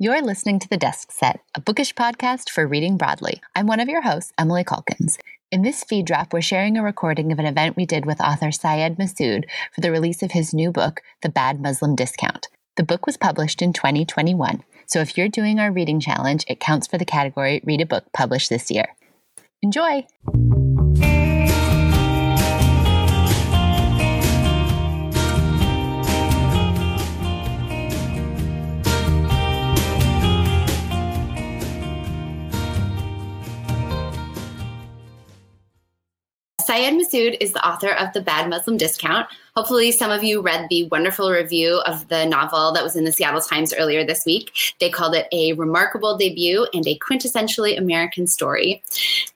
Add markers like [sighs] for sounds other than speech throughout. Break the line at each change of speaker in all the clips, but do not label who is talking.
You're listening to The Desk Set, a bookish podcast for reading broadly. I'm one of your hosts, Emily Calkins. In this feed drop, we're sharing a recording of an event we did with author Syed Masood for the release of his new book, The Bad Muslim Discount. The book was published in 2021, so if you're doing our reading challenge, it counts for the category Read a Book published this year. Enjoy! Syed Masood is the author of The Bad Muslim Discount. Hopefully, some of you read the wonderful review of the novel that was in the Seattle Times earlier this week. They called it a remarkable debut and a quintessentially American story.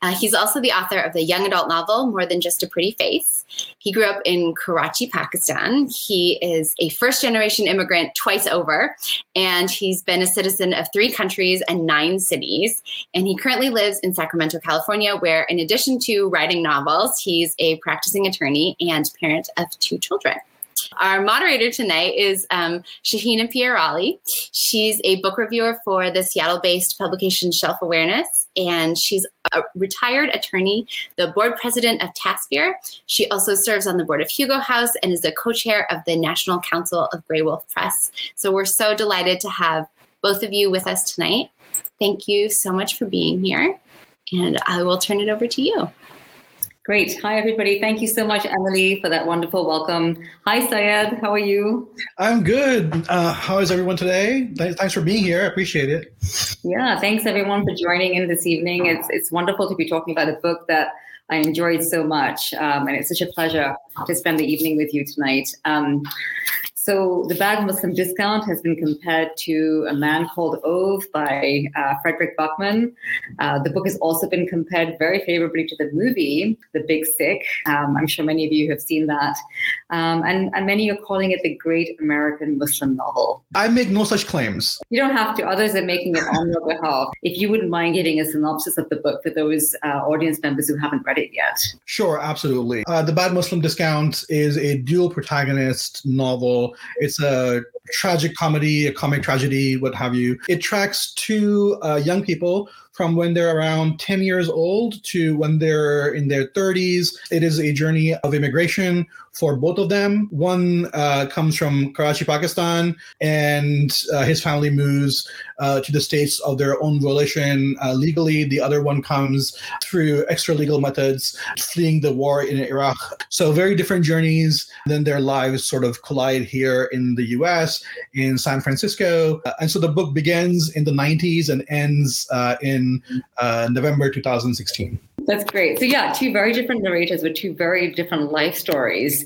Uh, he's also the author of the young adult novel, More Than Just a Pretty Face. He grew up in Karachi, Pakistan. He is a first generation immigrant twice over, and he's been a citizen of three countries and nine cities. And he currently lives in Sacramento, California, where, in addition to writing novels, he's a practicing attorney and parent of two children. Our moderator tonight is um, Shahina Piyarali. She's a book reviewer for the Seattle based publication Shelf Awareness, and she's a retired attorney, the board president of Tasveer. She also serves on the board of Hugo House and is the co chair of the National Council of Graywolf Press. So we're so delighted to have both of you with us tonight. Thank you so much for being here, and I will turn it over to you.
Great. Hi, everybody. Thank you so much, Emily, for that wonderful welcome. Hi, Syed. How are you?
I'm good. Uh, how is everyone today? Thanks for being here. I appreciate it.
Yeah, thanks everyone for joining in this evening. It's it's wonderful to be talking about a book that I enjoyed so much, um, and it's such a pleasure to spend the evening with you tonight. Um, so, The Bad Muslim Discount has been compared to A Man Called Ove by uh, Fredrik Backman. Uh, the book has also been compared very favorably to the movie, The Big Sick. Um, I'm sure many of you have seen that. Um, and, and many are calling it the great American Muslim novel.
I make no such claims.
You don't have to, others are making it on your behalf. If you wouldn't mind giving a synopsis of the book for those uh, audience members who haven't read it yet.
Sure, absolutely. Uh, the Bad Muslim Discount is a dual protagonist novel it's a tragic comedy, a comic tragedy, what have you. It tracks two uh, young people from when they're around 10 years old to when they're in their 30s. It is a journey of immigration for both of them. One uh, comes from Karachi, Pakistan, and uh, his family moves uh, to the States of their own volition uh, legally. The other one comes through extra legal methods, fleeing the war in Iraq. So, very different journeys. Then their lives sort of collide here in the US, in San Francisco. Uh, and so the book begins in the 90s and ends uh, in November 2016.
That's great. So yeah, two very different narrators with two very different life stories.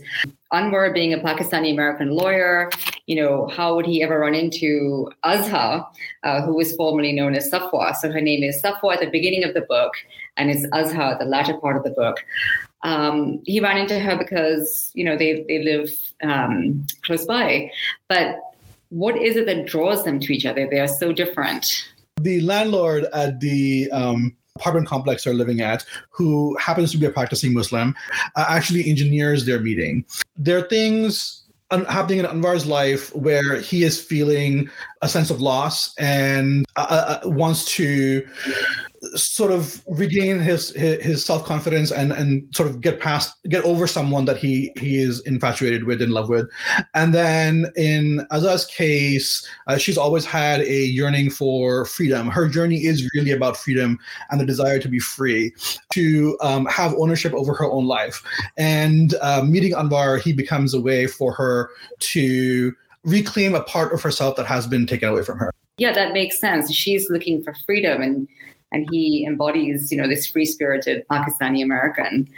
Anwar being a Pakistani American lawyer, you know, how would he ever run into Azza, uh, who was formerly known as Safwa? So her name is Safwa at the beginning of the book, and it's Azza at the latter part of the book. Um, he ran into her because you know they they live um, close by, but what is it that draws them to each other? They are so different.
The landlord at the um, apartment complex they're living at, who happens to be a practicing Muslim, uh, actually engineers their meeting. There are things happening in Anwar's life where he is feeling a sense of loss and uh, uh, wants to sort of regain his his, his self-confidence and and sort of get past get over someone that he he is infatuated with in love with. And then in Azza's case uh, she's always had a yearning for freedom. Her journey is really about freedom and the desire to be free to um, have ownership over her own life. And uh, meeting Anwar he becomes a way for her to reclaim a part of herself that has been taken away from her.
Yeah that makes sense. She's looking for freedom and and he embodies, you know, this free-spirited Pakistani American.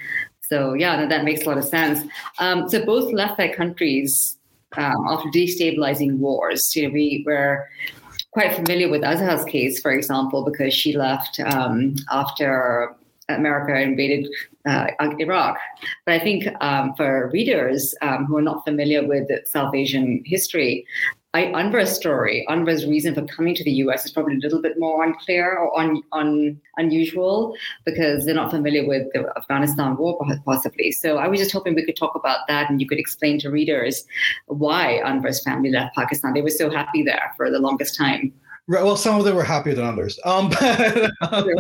So yeah, that, that makes a lot of sense. Um, so both left their countries um, after destabilizing wars. You know, we were quite familiar with Azza's case, for example, because she left um, after America invaded uh, Iraq. But I think um, for readers um, who are not familiar with South Asian history, I, Anwar's story, Anwar's reason for coming to the US is probably a little bit more unclear or un, un, unusual because they're not familiar with the Afghanistan war, possibly. So I was just hoping we could talk about that and you could explain to readers why Anwar's family left Pakistan. They were so happy there for the longest time.
Right, well, some of them were happier than others. Um, [laughs] but, um,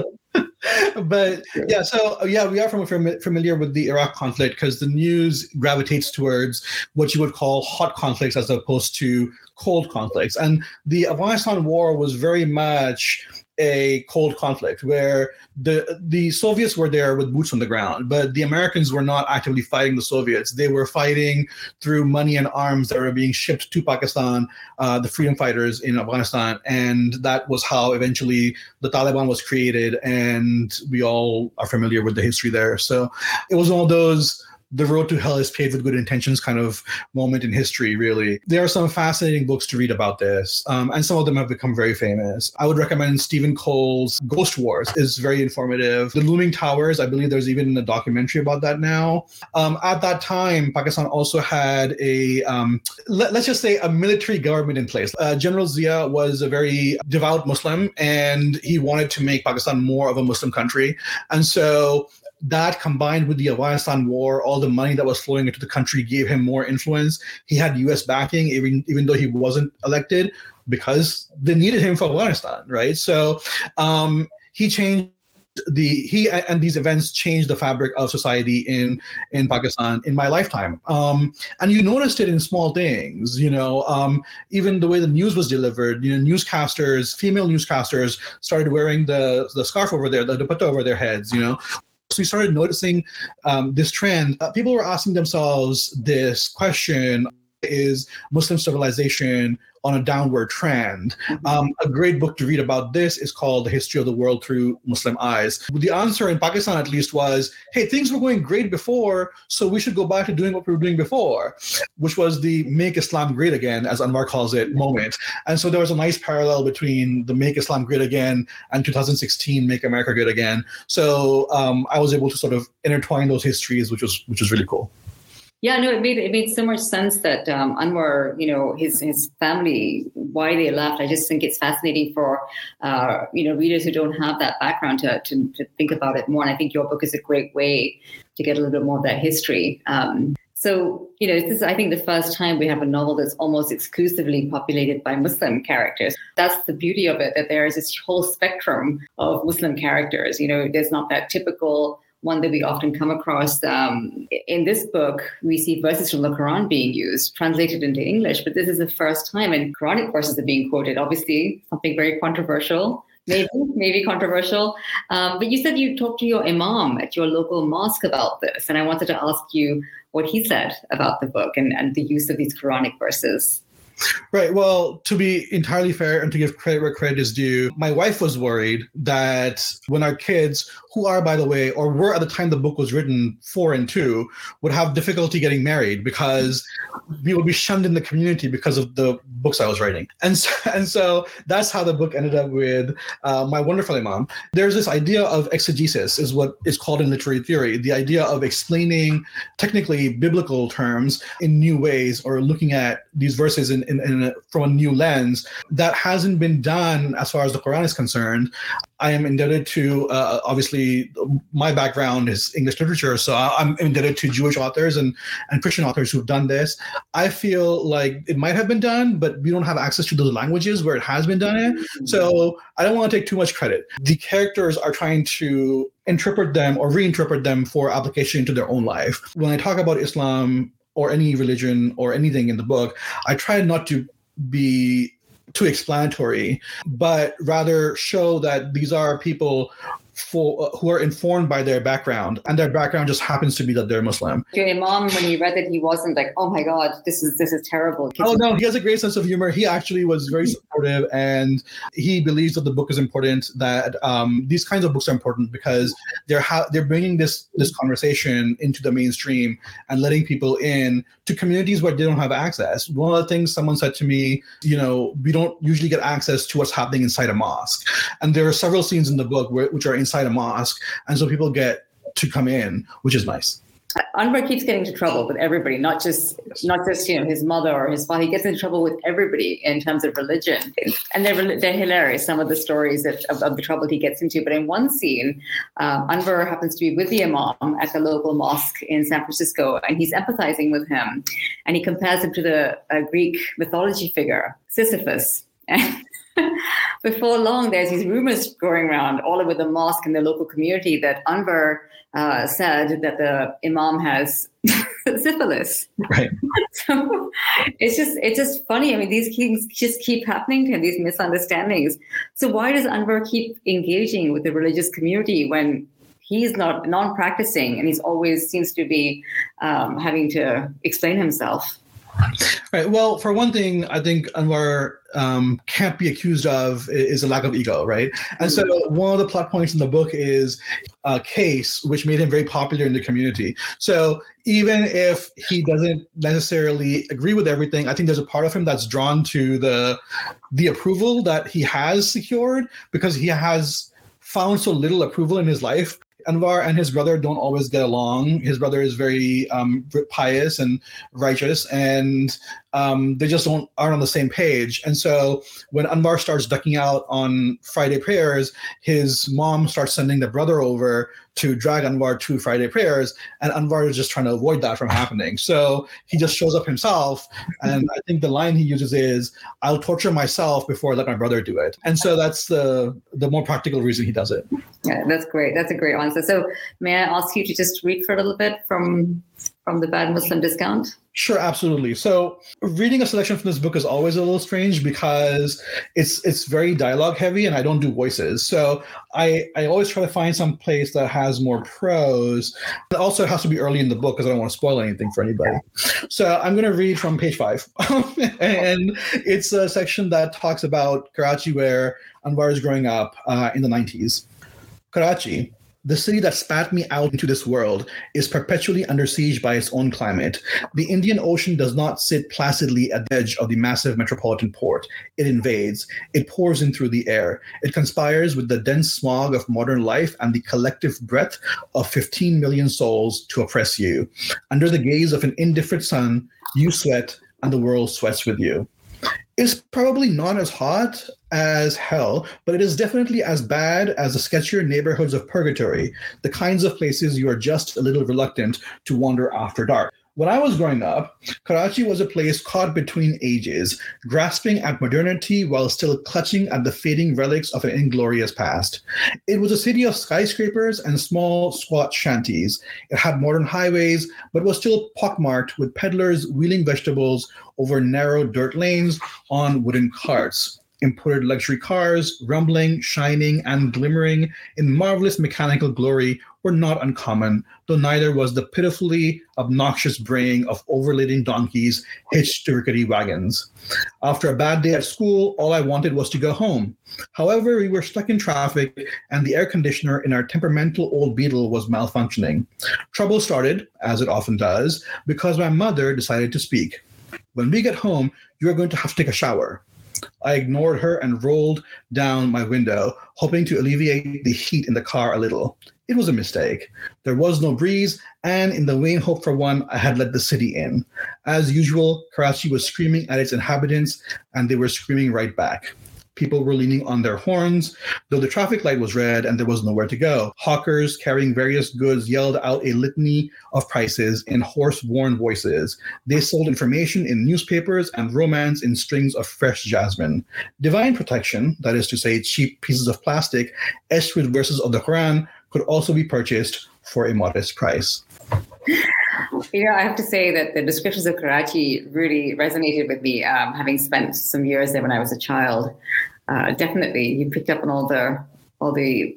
but yeah, so oh, yeah, we are familiar with the Iraq conflict because the news gravitates towards what you would call hot conflicts as opposed to cold conflicts. And the Afghanistan war was very much a cold conflict where the the Soviets were there with boots on the ground, but the Americans were not actively fighting the Soviets. They were fighting through money and arms that were being shipped to Pakistan, uh, the freedom fighters in Afghanistan, and that was how eventually the Taliban was created. And we all are familiar with the history there. So it was one of those the road to hell is paved with good intentions kind of moment in history, really. There are some fascinating books to read about this, um, and some of them have become very famous. I would recommend Stephen Coll's Ghost Wars is very informative. The Looming Towers, I believe there's even a documentary about that now. Um, at that time, Pakistan also had a, um, let, us just say, a military government in place. Uh, General Zia was a very devout Muslim, and he wanted to make Pakistan more of a Muslim country. And so that combined with the Afghanistan war, all the money that was flowing into the country gave him more influence. He had U.S. backing, even even though he wasn't elected, because they needed him for Afghanistan, right? So um, he changed the he and these events changed the fabric of society in in Pakistan in my lifetime. Um, and you noticed it in small things, you know, um, even the way the news was delivered. You know, newscasters, female newscasters, started wearing the the scarf over there, the dupatta over their heads. You know, we started noticing um, this trend. Uh, people were asking themselves this question is Muslim civilization on a downward trend. Mm-hmm. Um, a great book to read about this is called The History of the World Through Muslim Eyes. The answer in Pakistan, at least, was hey, things were going great before, so we should go back to doing what we were doing before, which was the Make Islam Great Again, as Anwar calls it, moment. And so there was a nice parallel between the Make Islam Great Again and 2016 Make America Great Again. So um, I was able to sort of intertwine those histories, which was which was really cool.
Yeah, no, it made it made so much sense that um, Anwar, you know, his his family, why they left. I just think it's fascinating for uh, you know readers who don't have that background to, to, to think about it more. And I think your book is a great way to get a little bit more of that history. Um, so, you know, this is, I think, the first time we have a novel that's almost exclusively populated by Muslim characters. That's the beauty of it, that there is this whole spectrum of Muslim characters. You know, there's not that typical one that we often come across. Um, in this book, we see verses from the Quran being used, translated into English, but this is the first time, and Quranic verses are being quoted. Obviously, something very controversial. Maybe, maybe controversial. Um, but you said you talked to your imam at your local mosque about this, and I wanted to ask you what he said about the book and, and the use of these Quranic verses.
Right. Well, to be entirely fair and to give credit where credit is due, my wife was worried that when our kids, who are, by the way, or were at the time the book was written, four and two, would have difficulty getting married because we would be shunned in the community because of the books I was writing. And so, [laughs] and so that's how the book ended up with uh, my wonderful imam. There's this idea of exegesis, is what is called in literary theory, the idea of explaining technically biblical terms in new ways or looking at these verses in in, in a, from a new lens that hasn't been done as far as the Quran is concerned. I am indebted to uh, obviously my background is English literature, so I'm indebted to Jewish authors and and Christian authors who've done this. I feel like it might have been done, but we don't have access to those languages where it has been done. So I don't want to take too much credit. The characters are trying to interpret them or reinterpret them for application into their own life. When I talk about Islam or any religion or anything in the book, I try not to be too explanatory, but rather show that these are people for uh, who are informed by their background, and their background just happens to be that they're Muslim.
Your imam, when he read it, he wasn't like, "Oh my God, this is this is terrible."
Oh no, he has a great sense of humor. He actually was very supportive, and he believes that the book is important. That um, these kinds of books are important because they're ha- they're bringing this this conversation into the mainstream and letting people in to communities where they don't have access. One of the things someone said to me, you know, we don't usually get access to what's happening inside a mosque, and there are several scenes in the book where, which are in inside a mosque, and so people get to come in, which is nice.
Anwar keeps getting into trouble with everybody, not just not just you know his mother or his father. He gets into trouble with everybody in terms of religion, and they're they're hilarious. Some of the stories of, of, of the trouble he gets into. But in one scene, Anwar happens to be with the imam at the local mosque in San Francisco, and he's empathizing with him, and he compares him to the uh, Greek mythology figure Sisyphus. [laughs] [laughs] before long, there's these rumors going around all over the mosque and the local community that Anwar uh, said that the imam has [laughs] syphilis.
Right. [laughs]
So it's just it's just funny. I mean, these things just keep happening to him, these misunderstandings. So why does Anwar keep engaging with the religious community when he's not non-practicing and he's always seems to be um, having to explain himself?
Right. Well, for one thing, I think Anwar um, can't be accused of is a lack of ego, right? And so one of the plot points in the book is a case which made him very popular in the community. So even if he doesn't necessarily agree with everything, I think there's a part of him that's drawn to the the approval that he has secured because he has found so little approval in his life Anwar and his brother don't always get along. His brother is very um, pious and righteous, and um, they just don't aren't on the same page. And so when Anwar starts ducking out on Friday prayers, his mom starts sending the brother over to drag Anwar to Friday prayers, and Anwar is just trying to avoid that from happening. So he just shows up himself, and I think the line he uses is, "I'll torture myself before I let my brother do it." And so that's the the more practical reason he does it.
Yeah, that's great. That's a great answer. So may I ask you to just read for a little bit from from the Bad Muslim Discount?
Sure, absolutely. So reading a selection from this book is always a little strange because it's it's very dialogue heavy and I don't do voices. So I I always try to find some place that has more prose. It also it has to be early in the book because I don't want to spoil anything for anybody. So I'm going to read from page five, [laughs] and it's a section that talks about Karachi where Anwar is growing up uh, in the 90s. Karachi, the city that spat me out into this world is perpetually under siege by its own climate. The Indian Ocean does not sit placidly at the edge of the massive metropolitan port. It invades. It pours in through the air. It conspires with the dense smog of modern life and the collective breath of 15 million souls to oppress you. Under the gaze of an indifferent sun, you sweat and the world sweats with you. It's probably not as hot as hell, but it is definitely as bad as the sketchier neighborhoods of purgatory, the kinds of places you are just a little reluctant to wander after dark. When I was growing up, Karachi was a place caught between ages, grasping at modernity while still clutching at the fading relics of an inglorious past. It was a city of skyscrapers and small, squat shanties. It had modern highways, but was still pockmarked with peddlers wheeling vegetables over narrow dirt lanes on wooden carts imported luxury cars, rumbling, shining, and glimmering in marvelous mechanical glory were not uncommon, though neither was the pitifully obnoxious braying of overladen donkeys hitched to rickety wagons. After a bad day at school, all I wanted was to go home. However, we were stuck in traffic, and the air conditioner in our temperamental old Beetle was malfunctioning. Trouble started, as it often does, because my mother decided to speak. When we get home, you are going to have to take a shower. I ignored her and rolled down my window, hoping to alleviate the heat in the car a little. It was a mistake. There was no breeze, and in the vain hope for one, I had let the city in. As usual, Karachi was screaming at its inhabitants, and they were screaming right back. People were leaning on their horns, though the traffic light was red and there was nowhere to go. Hawkers carrying various goods yelled out a litany of prices in hoarse, worn voices. They sold information in newspapers and romance in strings of fresh jasmine. Divine protection, that is to say, cheap pieces of plastic etched with verses of the Quran, could also be purchased for a modest price.
Yeah, I have to say that the descriptions of Karachi really resonated with me, um, having spent some years there when I was a child. Uh, definitely, you picked up on all the all the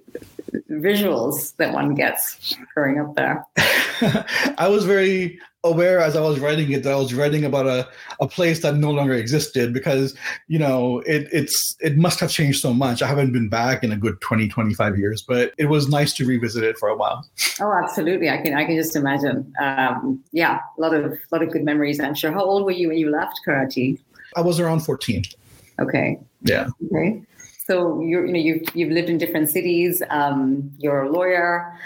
visuals that one gets growing up there. [laughs]
I was very aware as I was writing it that I was writing about a, a place that no longer existed because, you know, it it's it must have changed so much. I haven't been back in a good 20, 25 years, but it was nice to revisit it for a while.
Oh, absolutely. I can I can just imagine. Um, yeah, a lot of lot of good memories, I'm sure. How old were you when you left Karachi?
I was around 14.
Okay.
Yeah.
Okay. So you're, you know, you've you've lived in different cities. Um, you're a lawyer.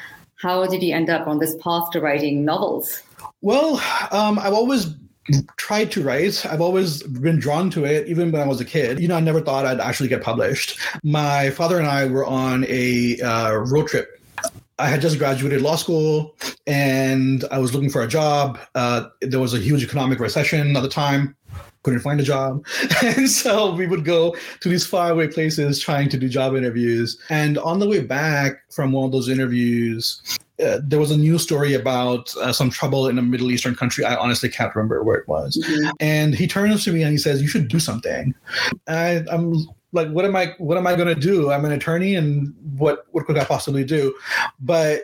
How did you end up on this path to writing novels?
Well, um, I've always tried to write. I've always been drawn to it, even when I was a kid. You know, I never thought I'd actually get published. My father and I were on a uh, road trip. I had just graduated law school and I was looking for a job. Uh, there was a huge economic recession at the time. couldn't find a job. [laughs] And so we would go to these faraway places trying to do job interviews. And on the way back from one of those interviews, uh, there was a news story about uh, some trouble in a Middle Eastern country. I honestly can't remember where it was. Mm-hmm. And he turns to me and he says, "You should do something." I, I'm like, "What am I? What am I going to do? I'm an attorney, and what what could I possibly do?" But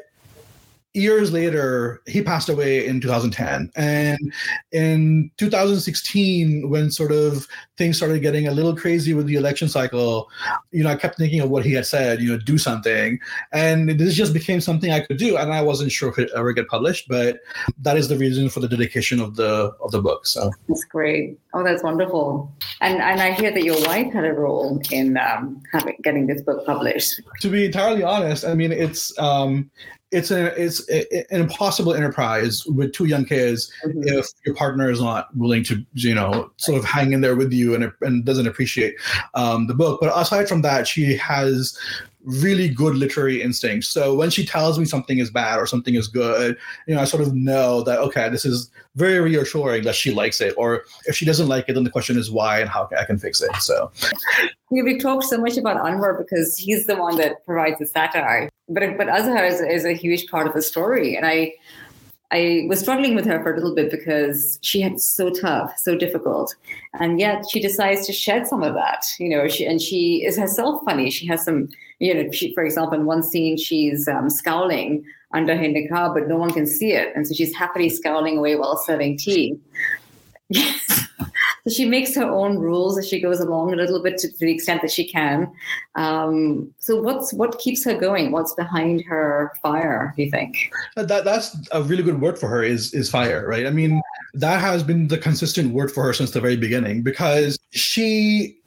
years later, he passed away in 2010. And in 2016, when sort of things started getting a little crazy with the election cycle, you know, I kept thinking of what he had said, you know, do something. And this just became something I could do. And I wasn't sure if it ever get published, but that is the reason for the dedication of the of the book. So
that's great. Oh, that's wonderful. And and I hear that your wife had a role in um, having getting this book published.
To be entirely honest, I mean, it's um, it's an it's an impossible enterprise with two young kids mm-hmm. if your partner is not willing to you know sort of hang in there with you and and doesn't appreciate um, the book. But aside from that, she has really good literary instincts. So when she tells me something is bad or something is good, you know, I sort of know that okay, this is very reassuring that she likes it. Or if she doesn't like it, then the question is why and how I can fix it. So
we talked so much about Anwar because he's the one that provides the satire, but but Azza is, is a huge part of the story, and I I was struggling with her for a little bit because she had so tough, so difficult, and yet she decides to shed some of that, you know. She and she is herself funny. She has some, you know, she, for example, in one scene she's um, scowling under her niqab, but no one can see it, and so she's happily scowling away while serving tea. [laughs] She makes her own rules as she goes along a little bit to, to the extent that she can. Um, so what's what keeps her going? What's behind her fire? Do you think?
Uh, that that's a really good word for her is is fire, right? I mean, that has been the consistent word for her since the very beginning because she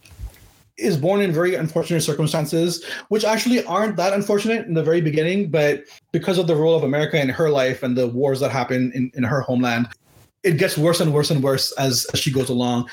is born in very unfortunate circumstances, which actually aren't that unfortunate in the very beginning, but because of the role of America in her life and the wars that happen in, in her homeland, it gets worse and worse and worse as, as she goes along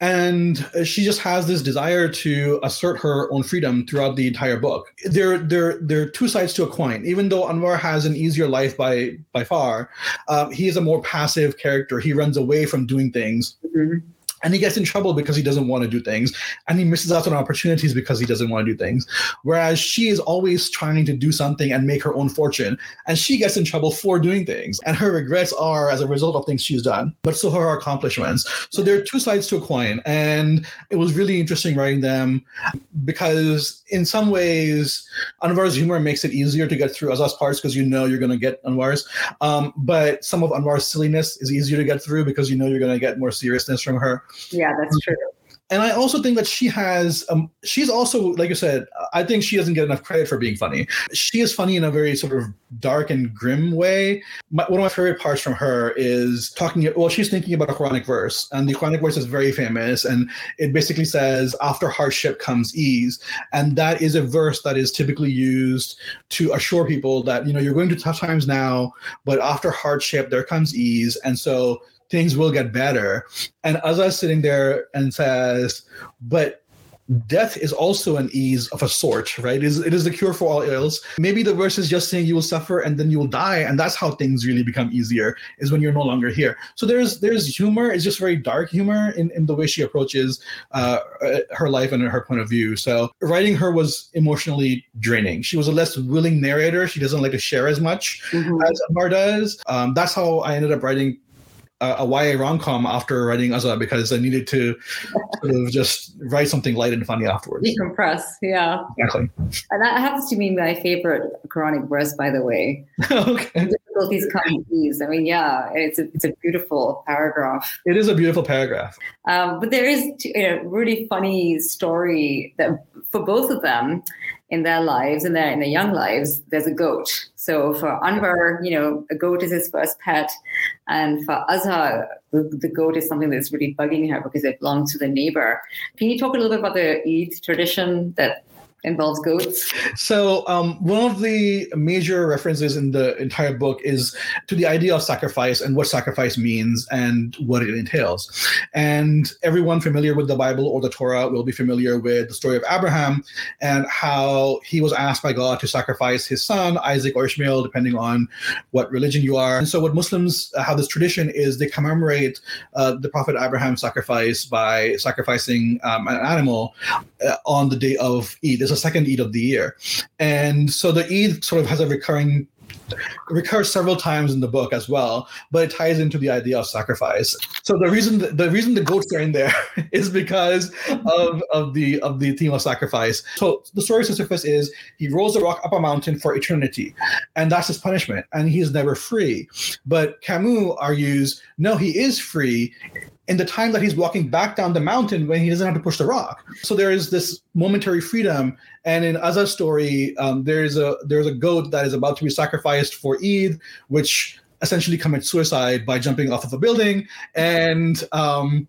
and she just has this desire to assert her own freedom throughout the entire book. There, there, there are two sides to a coin. Even though Anwar has an easier life by by far, um, he is a more passive character. He runs away from doing things. Mm-hmm and he gets in trouble because he doesn't want to do things and he misses out on opportunities because he doesn't want to do things. Whereas she is always trying to do something and make her own fortune and she gets in trouble for doing things and her regrets are as a result of things she's done but so are her accomplishments. So there are two sides to a coin and it was really interesting writing them because in some ways anwar's humor makes it easier to get through Azza's parts because you know you're going to get anwar's um, but some of anwar's silliness is easier to get through because you know you're going to get more seriousness from her
yeah, that's true.
And I also think that she has, um, she's also, like you said, I think she doesn't get enough credit for being funny. She is funny in a very sort of dark and grim way. My, one of my favorite parts from her is talking, well, she's thinking about a Quranic verse, and the Quranic verse is very famous, and it basically says, after hardship comes ease. And that is a verse that is typically used to assure people that, you know, you're going to tough times now, but after hardship, there comes ease. And so things will get better. And Azza sitting there and says, but death is also an ease of a sort, right? It is, it is the cure for all ills. Maybe the verse is just saying you will suffer and then you will die, and that's how things really become easier, is when you're no longer here. So there's there's humor, it's just very dark humor in, in the way she approaches uh, her life and her point of view. So writing her was emotionally draining. She was a less willing narrator. She doesn't like to share as much mm-hmm. as Anwar does. Um, that's how I ended up writing a, a YA rom com after writing Azza because I needed to sort of just write something light and funny afterwards.
Decompress, yeah.
Exactly.
And that happens to be my favorite Quranic verse, by the way. [laughs]
okay.
Difficulties come ease. I mean, yeah, it's a, it's a beautiful paragraph.
It is a beautiful paragraph.
Um, but there is a really funny story that for both of them in their lives, in their in their young lives, there's a goat. So for Anwar, you know, a goat is his first pet, and for Azza, the goat is something that's really bugging her because it belongs to the neighbor. Can you talk a little bit about the Eid tradition that involves goats.
So um, one of the major references in the entire book is to the idea of sacrifice and what sacrifice means and what it entails. And everyone familiar with the Bible or the Torah will be familiar with the story of Abraham and how he was asked by God to sacrifice his son Isaac or Ishmael, depending on what religion you are. And so what Muslims uh, have this tradition is they commemorate uh, the Prophet Abraham's sacrifice by sacrificing um, an animal uh, on the day of Eid is a second Eid of the year. And so the Eid sort of has a recurring recurs several times in the book as well, but it ties into the idea of sacrifice. So the reason the, the reason the goats are in there [laughs] is because of, of the of the theme of sacrifice. So the story of Sisyphus is he rolls a rock up a mountain for eternity, and that's his punishment, and he's never free. But Camus argues, no, he is free in the time that he's walking back down the mountain when he doesn't have to push the rock. So there is this momentary freedom. And in Azza's story, um, there's a there's a goat that is about to be sacrificed for Eid, which essentially commits suicide by jumping off of a building. And um,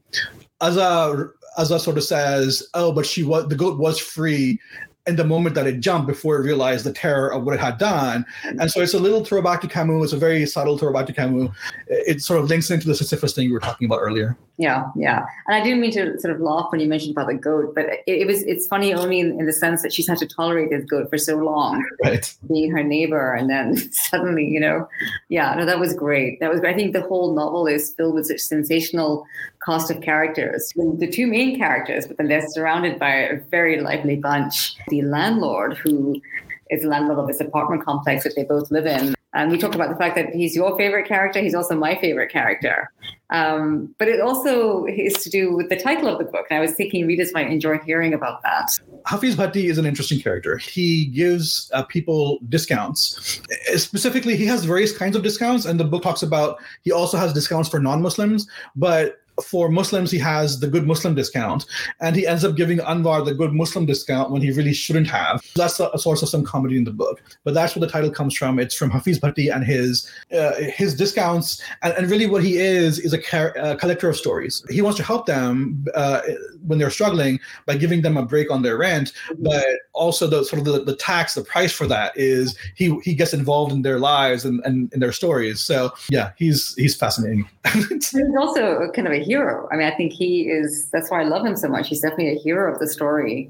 Azza Azza sort of says, "Oh, but she was the goat was free." in the moment that it jumped before it realized the terror of what it had done. And so it's a little throwback to Camus. It's a very subtle throwback to Camus. It sort of links into the Sisyphus thing you were talking about earlier.
Yeah, yeah. And I didn't mean to sort of laugh when you mentioned about the goat, but it, it was it's funny only in, in, the sense that she's had to tolerate this goat for so long,
right?
Being her neighbor, and then [laughs] suddenly, you know, yeah. No, that was great. That was. Great. I think the whole novel is filled with such sensational cast of characters. The two main characters, but then they're surrounded by a very lively bunch. The landlord, who is the landlord of this apartment complex that they both live in. And we talked about the fact that he's your favorite character. He's also my favorite character. Um, but it also is to do with the title of the book. And I was thinking readers might enjoy hearing about that.
Hafiz Bhatti is an interesting character. He gives uh, people discounts. Specifically, he has various kinds of discounts. And the book talks about he also has discounts for non Muslims. But for Muslims, he has the good Muslim discount, and he ends up giving Anwar the good Muslim discount when he really shouldn't have. That's a, a source of some comedy in the book, but that's where the title comes from. It's from Hafiz Bhatti and his uh, his discounts, and, and, really what he is is a, car- a, collector of stories. He wants to help them uh, when they're struggling by giving them a break on their rent, but also the sort of the, the tax, the price for that is he he gets involved in their lives and, and in their stories. So yeah, he's he's fascinating. [laughs]
he's also kind of a hero. I mean, I think he is. That's why I love him so much. He's definitely a hero of the story.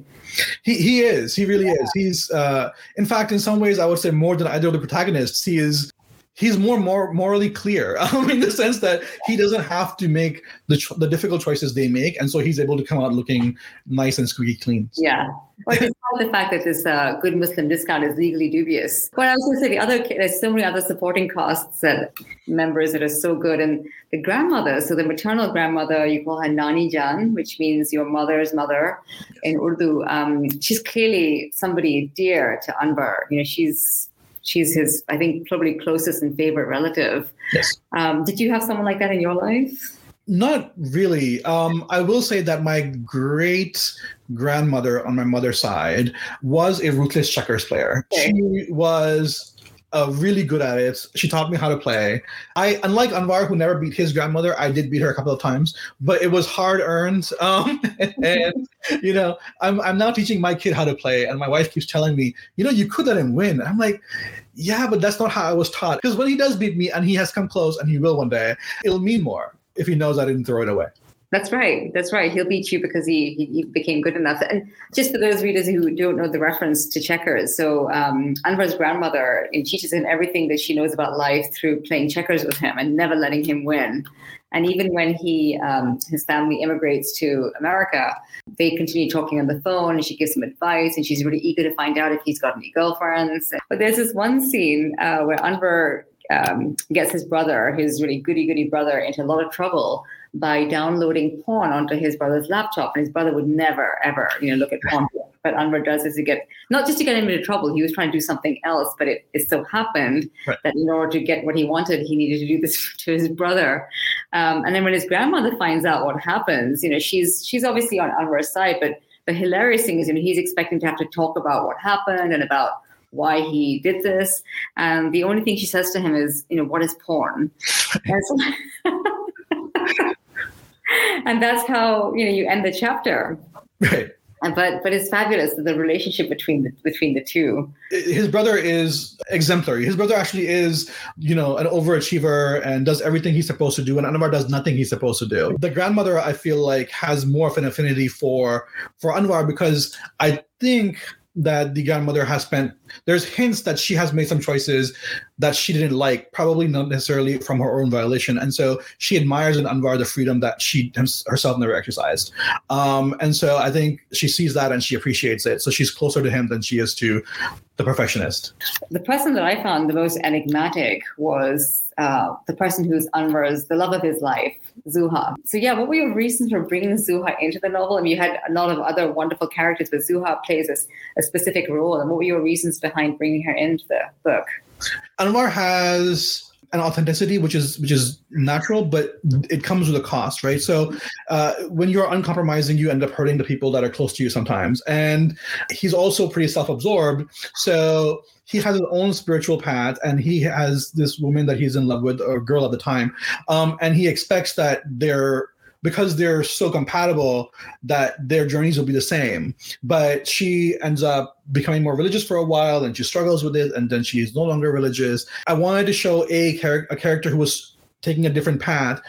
He he is. He really yeah. is. He's uh, in fact, in some ways, I would say more than either of the protagonists. He is he's more more morally clear [laughs] um, in the sense that he doesn't have to make the the difficult choices they make, and so he's able to come out looking nice and squeaky clean.
Yeah. Well, despite the fact that this uh, good Muslim discount is legally dubious, but I was going to say the other there's so many other supporting costs that members that are so good, and the grandmother, so the maternal grandmother, you call her Nani Jan, which means your mother's mother in Urdu. Um, she's clearly somebody dear to Anwar. You know, she's she's his, I think, probably closest and favorite relative.
Yes.
Um, did you have someone like that in your life?
Not really. Um, I will say that my great grandmother on my mother's side was a ruthless checkers player. Okay. She was uh, really good at it. She taught me how to play. I, unlike Anwar, who never beat his grandmother, I did beat her a couple of times, but it was hard earned. [laughs] Um, and you know, I'm I'm now teaching my kid how to play, and my wife keeps telling me, you know, you could let him win. I'm like, yeah, but that's not how I was taught. Because when he does beat me, and he has come close, and he will one day, it'll mean more if he knows I didn't throw it away.
That's right. That's right. He'll beat you because he, he became good enough. And just for those readers who don't know the reference to checkers, so um, Anwar's grandmother teaches him everything that she knows about life through playing checkers with him and never letting him win. And even when he um, his family immigrates to America, they continue talking on the phone, and she gives him advice, and she's really eager to find out if he's got any girlfriends. But there's this one scene uh, where Anwar um, gets his brother, his really goody goody brother, into a lot of trouble by downloading porn onto his brother's laptop. And his brother would never, ever, you know, look at porn. But Anwar does is to get not just to get him into trouble. He was trying to do something else, but it, it so happened right. that in order to get what he wanted, he needed to do this [laughs] to his brother. Um, and then when his grandmother finds out what happens, you know, she's she's obviously on Anwar's side, but the hilarious thing is, you know, he's expecting to have to talk about what happened and about why he did this. And the only thing she says to him is, you know, what is porn? [laughs] [laughs] [laughs] and that's how you know you end the chapter.
Right.
but but it's fabulous the relationship between the between the two
his brother is exemplary his brother actually is you know an overachiever and does everything he's supposed to do and anwar does nothing he's supposed to do the grandmother i feel like has more of an affinity for for anwar because i think that the grandmother has spent there's hints that she has made some choices that she didn't like probably not necessarily from her own violation. And so she admires in anwar the freedom that she herself never exercised. Um, and so i think she sees that and she appreciates it. So she's closer to him than she is to the perfectionist.
The person that i found the most enigmatic was uh, the person who's Anwar's the love of his life, Zuha. So yeah, what were your reasons for bringing Zuha into the novel? I mean, you had a lot of other wonderful characters, but Zuha plays a, a specific role. And what were your reasons behind bringing her into the book?
Anwar has an authenticity which is which is natural but it comes with a cost right? So uh, when you're uncompromising you end up hurting the people that are close to you sometimes. And he's also pretty self-absorbed. So he has his own spiritual path and he has this woman that he's in love with or girl at the time. Um, and he expects that they're because they're so compatible that their journeys will be the same. But she ends up becoming more religious for a while and she struggles with it and then she is no longer religious. I wanted to show a, char- a character who was taking a different path.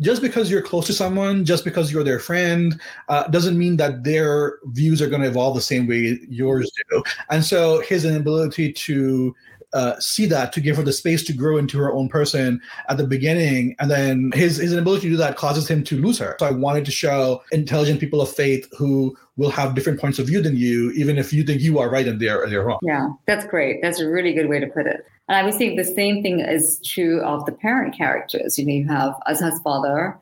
Just because you're close to someone, just because you're their friend, uh, doesn't mean that their views are going to evolve the same way yours do. And so his inability to uh, see that to give her the space to grow into her own person at the beginning. And then his his inability to do that causes him to lose her. So i wanted to show intelligent people of faith who will have different points of view than you even if you think you are right and they're they're wrong.
Yeah that's great. That's a really good way to put it. And i would say the same thing is true of the parent characters. You know you have Azza's father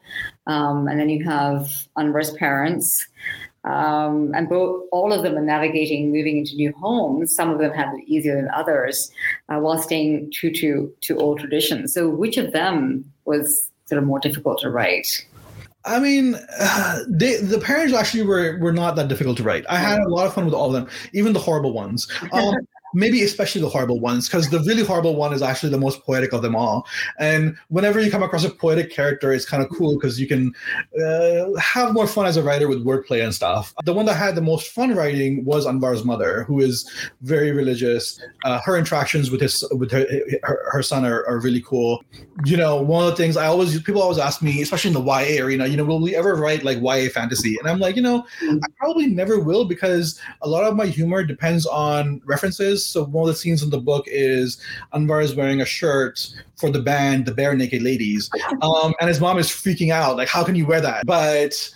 um, and then you have anwar's parents um, and both all of them are navigating moving into new homes. Some of them have it easier than others, uh, while staying true to to old traditions. So, which of them was sort of more difficult to write?
I mean, uh, [sighs] they, the parents actually were were not that difficult to write. I had a lot of fun with all of them, even the horrible ones. [laughs] Um, maybe especially the horrible ones, because the really horrible one is actually the most poetic of them all. And whenever you come across a poetic character, it's kind of cool because you can uh, have more fun as a writer with wordplay and stuff. The one that had the most fun writing was Anwar's mother, who is very religious. Uh, her interactions with his with her her, her son are, are really cool. You know, one of the things I always people always ask me, especially in the YA arena, you know, will we ever write like YA fantasy? And I'm like, you know, I probably never will because a lot of my humor depends on references so one of the scenes in the book is Anwar is wearing a shirt for the band, the Barenaked Ladies, [laughs] um, and his mom is freaking out, like, "How can you wear that?" But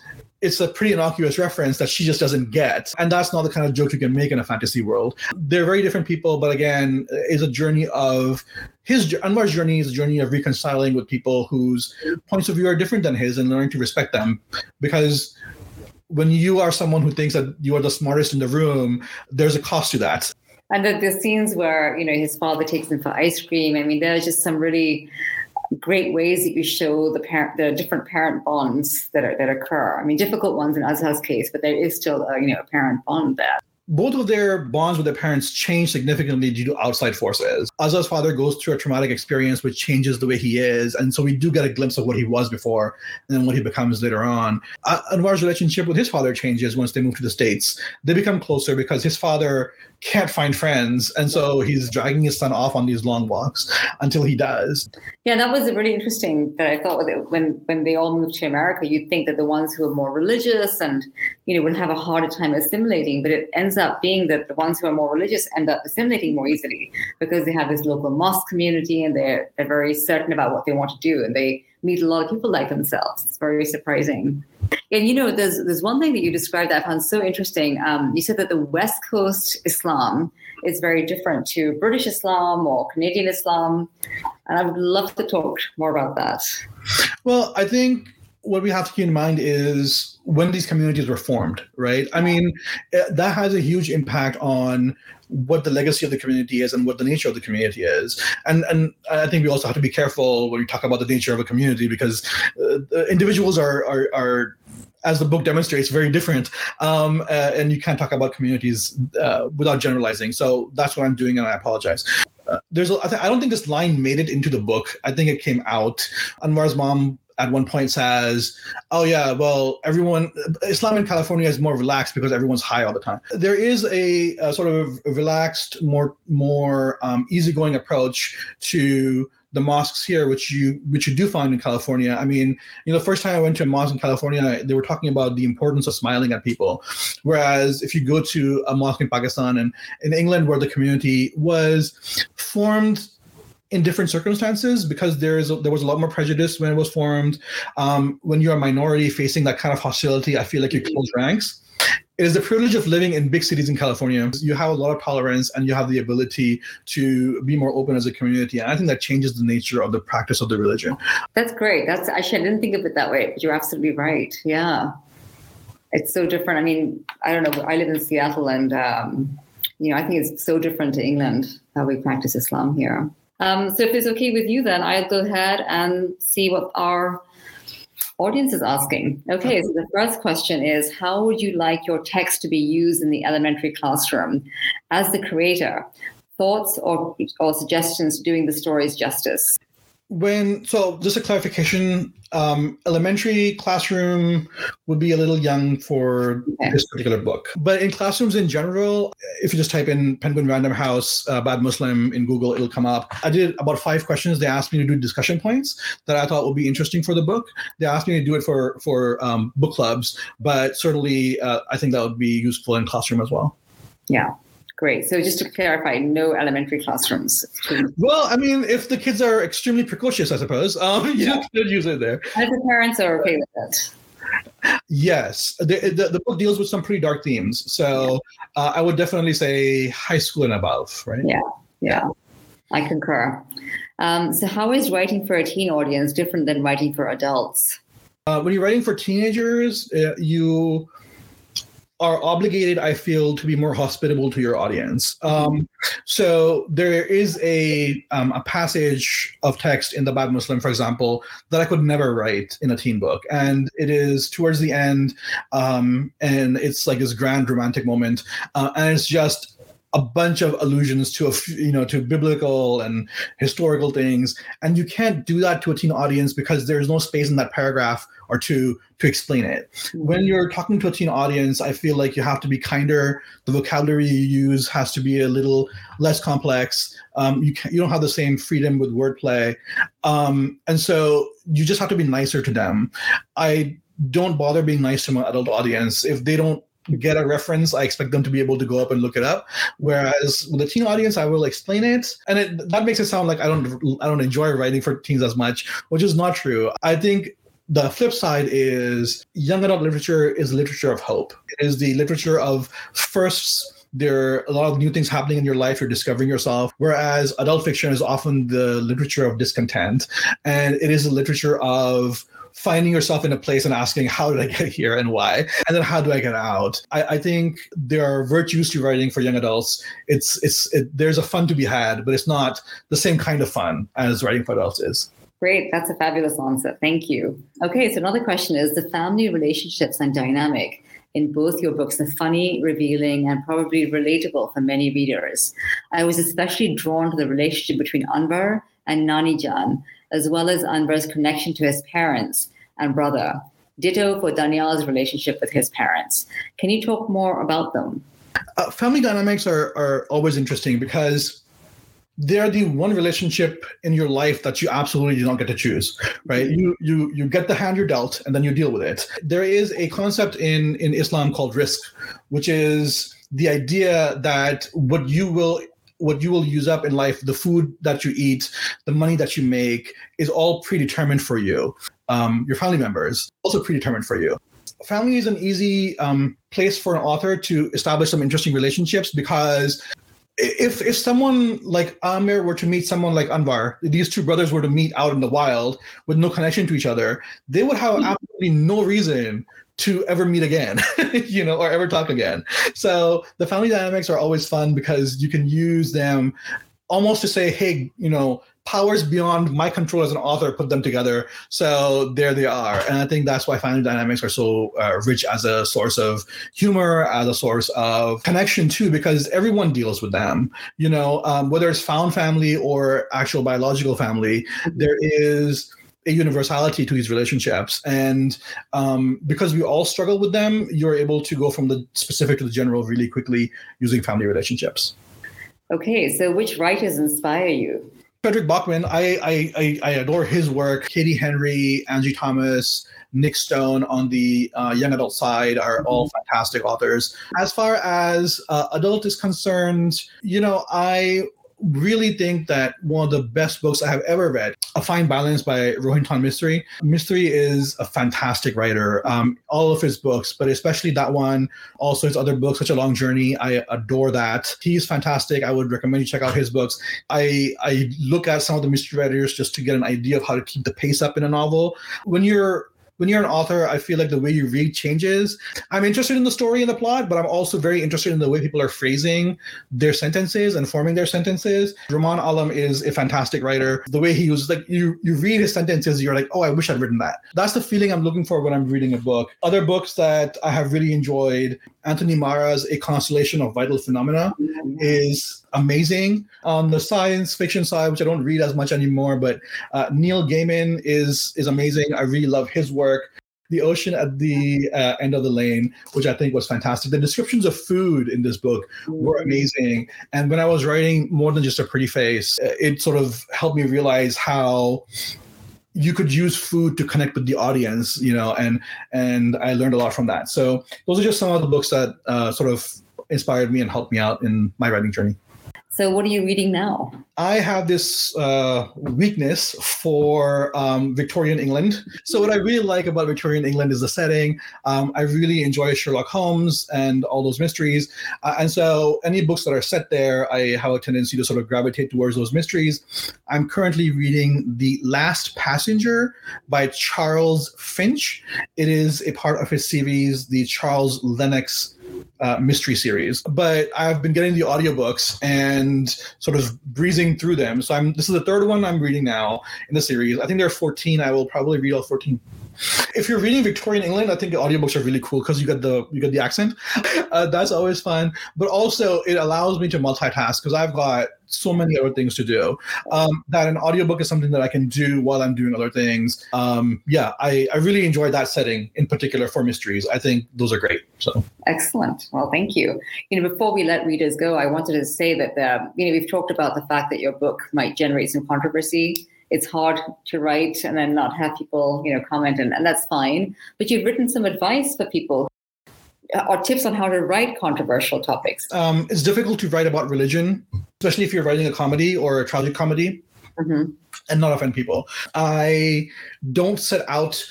it's a pretty innocuous reference that she just doesn't get. And that's not the kind of joke you can make in a fantasy world. They're very different people, but again, it's a journey of his Anwar's journey is a journey of reconciling with people whose points of view are different than his and learning to respect them. Because when you are someone who thinks that you are the smartest in the room, there's a cost to that
and the, the scenes where you know his father takes him for ice cream i mean there's just some really great ways that you show the parent the different parent bonds that are that occur. I mean difficult ones in Azza's case but there is still a, you know a parent bond there
both of their bonds with their parents change significantly due to outside forces. Azza's father goes through a traumatic experience which changes the way he is, and so we do get a glimpse of what he was before and then what he becomes later on. Anwar's relationship with his father changes once they move to the States. They become closer because his father can't find friends, and so he's dragging his son off on these long walks until he does.
Yeah, that was really interesting. That I thought when when they all moved to America, you'd think that the ones who are more religious and you know would have a harder time assimilating, but it ends up being that the ones who are more religious end up assimilating more easily because they have this local mosque community and they're they're very certain about what they want to do and they meet a lot of people like themselves. It's very surprising. And you know, there's there's one thing that you described that I found so interesting. Um, you said that the West Coast Islam is very different to British Islam or Canadian Islam, and I would love to talk more about that.
Well, I think what we have to keep in mind is when these communities were formed, right? I mean, eh, that has a huge impact on what the legacy of the community is and what the nature of the community is. And and I think we also have to be careful when we talk about the nature of a community because uh, individuals are are are as the book demonstrates, very different. Um, uh, and you can't talk about communities uh, without generalizing. So that's what I'm doing, and I apologize. Uh, there's a, I, th- I don't think this line made it into the book. I think it came out. Anwar's mom at one point says, "Oh yeah, well everyone Islam in California is more relaxed because everyone's high all the time." There is a, a sort of relaxed, more more um, easygoing approach to the mosques here, which you which you do find in California. I mean, you know, the first time I went to a mosque in California, they were talking about the importance of smiling at people. Whereas if you go to a mosque in Pakistan and in England, where the community was formed in different circumstances because there is there was a lot more prejudice when it was formed. Um, when you're a minority facing that kind of hostility, I feel like you close ranks it is the privilege of living in big cities in California. You have a lot of tolerance and you have the ability to be more open as a community. And I think that changes the nature of the practice of the religion.
That's great. That's actually, I didn't think of it that way, you're absolutely right. Yeah. It's so different. I mean, I don't know. I live in Seattle and, um, you know, I think it's so different to England how we practice Islam here. Um, so if it's okay with you, then I'll go ahead and see what our audience is asking. Okay, so the first question is How would you like your text to be used in the elementary classroom? As the creator, thoughts or, or suggestions to doing the stories justice?
When so just a clarification um, elementary classroom would be a little young for okay. this particular book. But in classrooms in general if you just type in penguin random house uh, bad muslim in google it'll come up. I did about five questions. They asked me to do discussion points that i thought would be interesting for the book. They asked me to do it for for um, book clubs but certainly uh, i think that would be useful in classroom as well.
Yeah Great. So just to clarify, no elementary classrooms.
Well, I mean, if the kids are extremely precocious, I suppose, um, [laughs] yeah. you could use it there.
And the parents are okay with that.
Yes, the, the, the, book deals with some pretty dark themes. So yeah. uh, I would definitely say high school and above, right?
Yeah, yeah, I concur. Um, so, how is writing for a teen audience different than writing for adults?
Uh, when you're writing for teenagers, uh, you are obligated, I feel, to be more hospitable to your audience. Um, so there is a um, a passage of text in the Bad Muslim, for example, that I could never write in a teen book, and it is towards the end, um, and it's like this grand romantic moment, uh, and it's just a bunch of allusions to a you know to biblical and historical things. And you can't do that to a teen audience because there's no space in that paragraph or two to explain it. Mm-hmm. when you're talking to a teen audience i feel like you have to be kinder. The vocabulary you use has to be a little less complex. Um, you, can, you don't have the same freedom with wordplay. Um, and so you just have to be nicer to them. I don't bother being nice to my adult audience if they don't get a reference, I expect them to be able to go up and look it up. Whereas with the teen audience, I will explain it, and it, that makes it sound like I don't I don't enjoy writing for teens as much, which is not true. I think the flip side is young adult literature is literature of hope. It is the literature of firsts there are a lot of new things happening in your life you're discovering yourself whereas adult fiction is often the literature of discontent and it is a literature of finding yourself in a place and asking, how did I get here and why? And then how do I get out? I, I think there are virtues to writing for young adults. It's it's it, there's a fun to be had, but it's not the same kind of fun as writing for adults is.
Great, that's a fabulous answer. Thank you. Okay, so another question is the family relationships and dynamic in both your books are funny, revealing, and probably relatable for many readers. I was especially drawn to the relationship between Anwar and Nani Jan, as well as Anwar's connection to his parents and brother. Ditto for Daniel's relationship with his parents. Can you talk more about them?
Uh, family dynamics are, are always interesting because they're the one relationship in your life that you absolutely do not get to choose right you you you get the hand you're dealt and then you deal with it there is a concept in in islam called rizq which is the idea that what you will what you will use up in life, the food that you eat, the money that you make, is all predetermined for you. Um, your family members also predetermined for you. Family is an easy um, place for an author to establish some interesting relationships because if if someone like Amir were to meet someone like Anwar, these two brothers were to meet out in the wild with no connection to each other, they would have hmm. absolutely no reason to ever meet again, [laughs] you know, or ever talk again. So the family dynamics are always fun because you can use them almost to say, hey, you know, powers beyond my control as an author put them together. So there they are. And I think that's why family dynamics are so uh, rich as a source of humor, as a source of connection too, because everyone deals with them. You know, um, whether it's found family or actual biological family, there is a universality to these relationships. And um, because we all struggle with them, you're able to go from the specific to the general really quickly using family relationships.
Okay, so which writers inspire you?
Fredrik Backman, I, I, I adore his work. Katie Henry, Angie Thomas, Nic Stone on the uh, young adult side are mm-hmm. all fantastic authors. As far as uh, adult is concerned, you know, I really think that one of the best books I have ever read, A Fine Balance by Rohinton Mistry. Mistry is a fantastic writer. Um, all of his books, but especially that one, also his other books, Such a Long Journey. I adore that. He's fantastic. I would recommend you check out his books. I, I look at some of the mystery writers just to get an idea of how to keep the pace up in a novel. When you're when you're an author, I feel like the way you read changes. I'm interested in the story and the plot, but I'm also very interested in the way people are phrasing their sentences and forming their sentences. Rumaan Alam is a fantastic writer. The way he uses like you you read his sentences, you're like, oh, I wish I'd written that. That's the feeling I'm looking for when I'm reading a book. Other books that I have really enjoyed, Anthony Marra's A Constellation of Vital Phenomena is amazing. On the science fiction side, which I don't read as much anymore, but uh, Neil Gaiman is is amazing. I really love his work. The ocean at the uh, end of the lane, which I think was fantastic. The descriptions of food in this book were amazing. And when I was writing more than just a pretty face, uh, it sort of helped me realize how you could use food to connect with the audience you know and and i learned a lot from that so those are just some of the books that uh, sort of inspired me and helped me out in my writing journey
so, what are you reading now?
I have this uh, weakness for um, Victorian England. So, what I really like about Victorian England is the setting. Um, I really enjoy Sherlock Holmes and all those mysteries. Uh, and so, any books that are set there, I have a tendency to sort of gravitate towards those mysteries. I'm currently reading The Last Passenger by Charles Finch. It is a part of his series, the Charles Lenox uh, mystery series, but I've been getting the audiobooks and sort of breezing through them. So I'm this is the third one I'm reading now in the series. I think there are 14. I will probably read all 14 if you're reading Victorian England, I think the audiobooks are really cool because you get the you get the accent. [laughs] Uh, that's always fun. But also, it allows me to multitask because I've got so many other things to do. Um, that an audiobook is something that I can do while I'm doing other things. Um, yeah, I, I really enjoy that setting in particular for mysteries. I think those are great. So
excellent. Well, thank you. You know, before we let readers go, I wanted to say that the, you know we've talked about the fact that your book might generate some controversy it's hard to write and then not have people, you know, comment, and, and that's fine. But you've written some advice for people uh, or tips on how to write controversial topics.
Um, it's difficult to write about religion, especially if you're writing a comedy or a tragic comedy, mm-hmm. and not offend people. I don't set out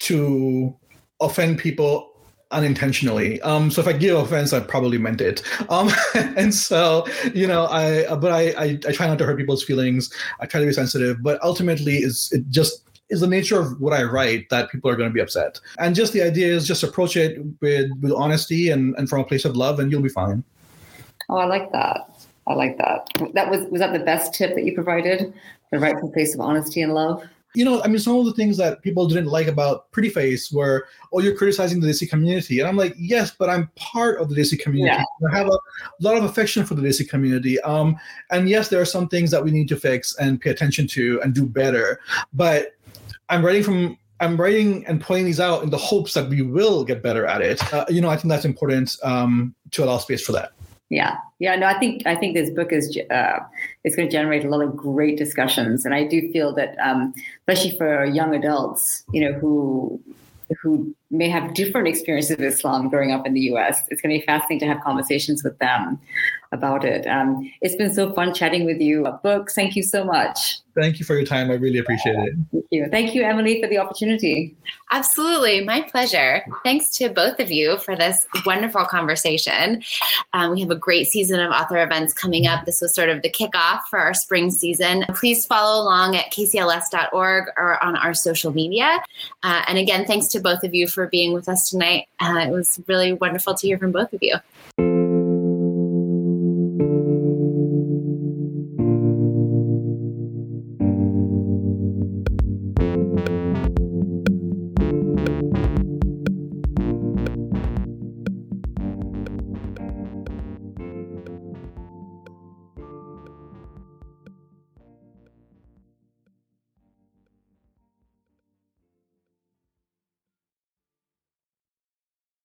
to offend people unintentionally. Um, so if I give offense, I probably meant it. Um, [laughs] and so, you know, I, but I, I, I, try not to hurt people's feelings. I try to be sensitive, but ultimately is it just is the nature of what I write that people are going to be upset. And just the idea is just approach it with, with honesty and, and from a place of love and you'll be fine.
Oh, I like that. I like that. That was, was that the best tip that you provided? The right from place of honesty and love?
you know, I mean, some of the things that people didn't like about Pretty Face were, oh, you're criticizing the Desi community. And I'm like, yes, but I'm part of the Desi community. Yeah. I have a lot of affection for the Desi community. Um, and yes, there are some things that we need to fix and pay attention to and do better. But I'm writing from I'm writing and pointing these out in the hopes that we will get better at it. Uh, you know, I think that's important um, to allow space for that.
Yeah, yeah. No, I think I think this book is uh, it's going to generate a lot of great discussions, and I do feel that, um, especially for young adults, you know, who who may have different experiences of Islam growing up in the U.S., it's going to be fascinating to have conversations with them about it. Um, it's been so fun chatting with you. Books, thank you so much.
Thank you for your time. I really appreciate it.
Thank you. Thank you, Emily, for the opportunity.
Absolutely. My pleasure. Thanks to both of you for this wonderful conversation. Um, we have a great season of author events coming up. This was sort of the kickoff for our spring season. Please follow along at kcls.org or on our social media. Uh, and again, thanks to both of you for being with us tonight. Uh, it was really wonderful to hear from both of you.